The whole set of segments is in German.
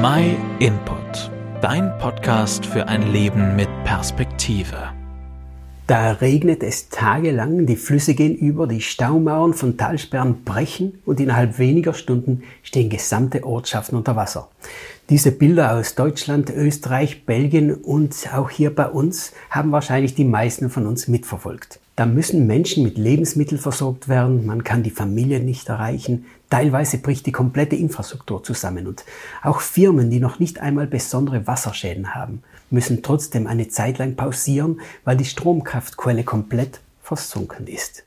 My Input, dein Podcast für ein Leben mit Perspektive. Da regnet es tagelang, die Flüsse gehen über, die Staumauern von Talsperren brechen und innerhalb weniger Stunden stehen gesamte Ortschaften unter Wasser. Diese Bilder aus Deutschland, Österreich, Belgien und auch hier bei uns haben wahrscheinlich die meisten von uns mitverfolgt. Da müssen Menschen mit Lebensmitteln versorgt werden, man kann die Familie nicht erreichen, teilweise bricht die komplette Infrastruktur zusammen und auch Firmen, die noch nicht einmal besondere Wasserschäden haben, müssen trotzdem eine Zeit lang pausieren, weil die Stromkraftquelle komplett versunken ist.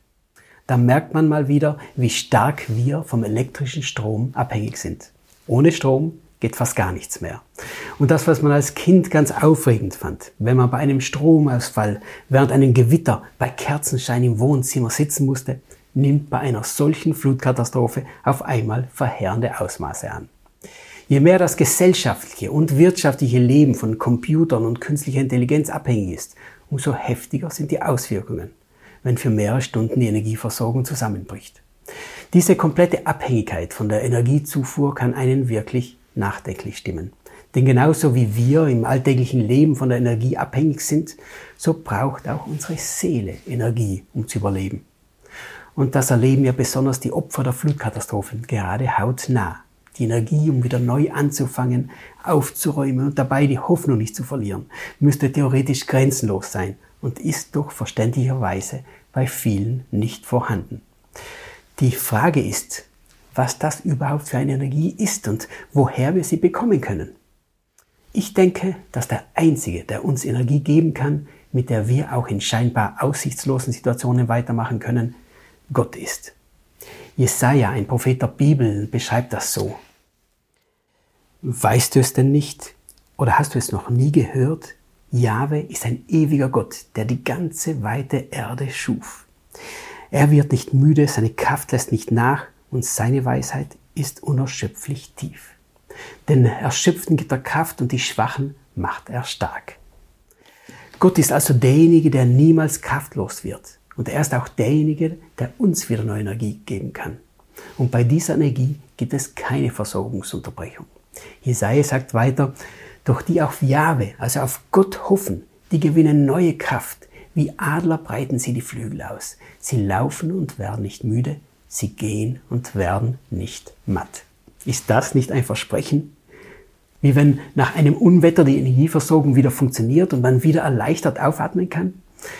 Da merkt man mal wieder, wie stark wir vom elektrischen Strom abhängig sind. Ohne Strom geht fast gar nichts mehr. Und das, was man als Kind ganz aufregend fand, wenn man bei einem Stromausfall während einem Gewitter bei Kerzenschein im Wohnzimmer sitzen musste, nimmt bei einer solchen Flutkatastrophe auf einmal verheerende Ausmaße an. Je mehr das gesellschaftliche und wirtschaftliche Leben von Computern und künstlicher Intelligenz abhängig ist, umso heftiger sind die Auswirkungen, wenn für mehrere Stunden die Energieversorgung zusammenbricht. Diese komplette Abhängigkeit von der Energiezufuhr kann einen wirklich nachdenklich stimmen. Denn genauso wie wir im alltäglichen Leben von der Energie abhängig sind, so braucht auch unsere Seele Energie, um zu überleben. Und das erleben ja besonders die Opfer der Flutkatastrophen gerade hautnah. Die Energie, um wieder neu anzufangen, aufzuräumen und dabei die Hoffnung nicht zu verlieren, müsste theoretisch grenzenlos sein und ist doch verständlicherweise bei vielen nicht vorhanden. Die Frage ist, was das überhaupt für eine Energie ist und woher wir sie bekommen können. Ich denke, dass der Einzige, der uns Energie geben kann, mit der wir auch in scheinbar aussichtslosen Situationen weitermachen können, Gott ist. Jesaja, ein Prophet der Bibel, beschreibt das so. Weißt du es denn nicht? Oder hast du es noch nie gehört? Jahwe ist ein ewiger Gott, der die ganze weite Erde schuf. Er wird nicht müde, seine Kraft lässt nicht nach und seine Weisheit ist unerschöpflich tief. Den Erschöpften gibt er Kraft und die Schwachen macht er stark. Gott ist also derjenige, der niemals kraftlos wird. Und er ist auch derjenige, der uns wieder neue Energie geben kann. Und bei dieser Energie gibt es keine Versorgungsunterbrechung. Jesaja sagt weiter, doch die auf Jahwe, also auf Gott hoffen, die gewinnen neue Kraft. Wie Adler breiten sie die Flügel aus. Sie laufen und werden nicht müde, sie gehen und werden nicht matt. Ist das nicht ein Versprechen? Wie wenn nach einem Unwetter die Energieversorgung wieder funktioniert und man wieder erleichtert aufatmen kann?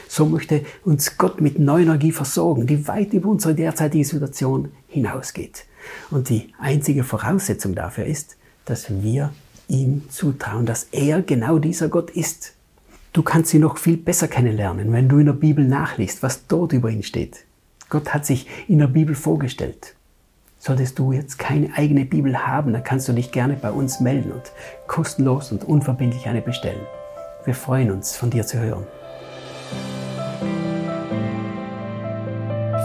So möchte uns Gott mit neuer Energie versorgen, die weit über unsere derzeitige Situation hinausgeht. Und die einzige Voraussetzung dafür ist, dass wir ihm zutrauen, dass er genau dieser Gott ist. Du kannst ihn noch viel besser kennenlernen, wenn du in der Bibel nachliest, was dort über ihn steht. Gott hat sich in der Bibel vorgestellt. Solltest du jetzt keine eigene Bibel haben, dann kannst du dich gerne bei uns melden und kostenlos und unverbindlich eine bestellen. Wir freuen uns, von dir zu hören.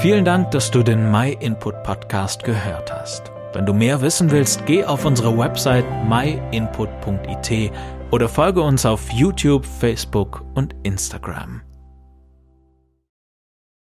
Vielen Dank, dass du den My Input Podcast gehört hast. Wenn du mehr wissen willst, geh auf unsere Website myinput.it oder folge uns auf YouTube, Facebook und Instagram.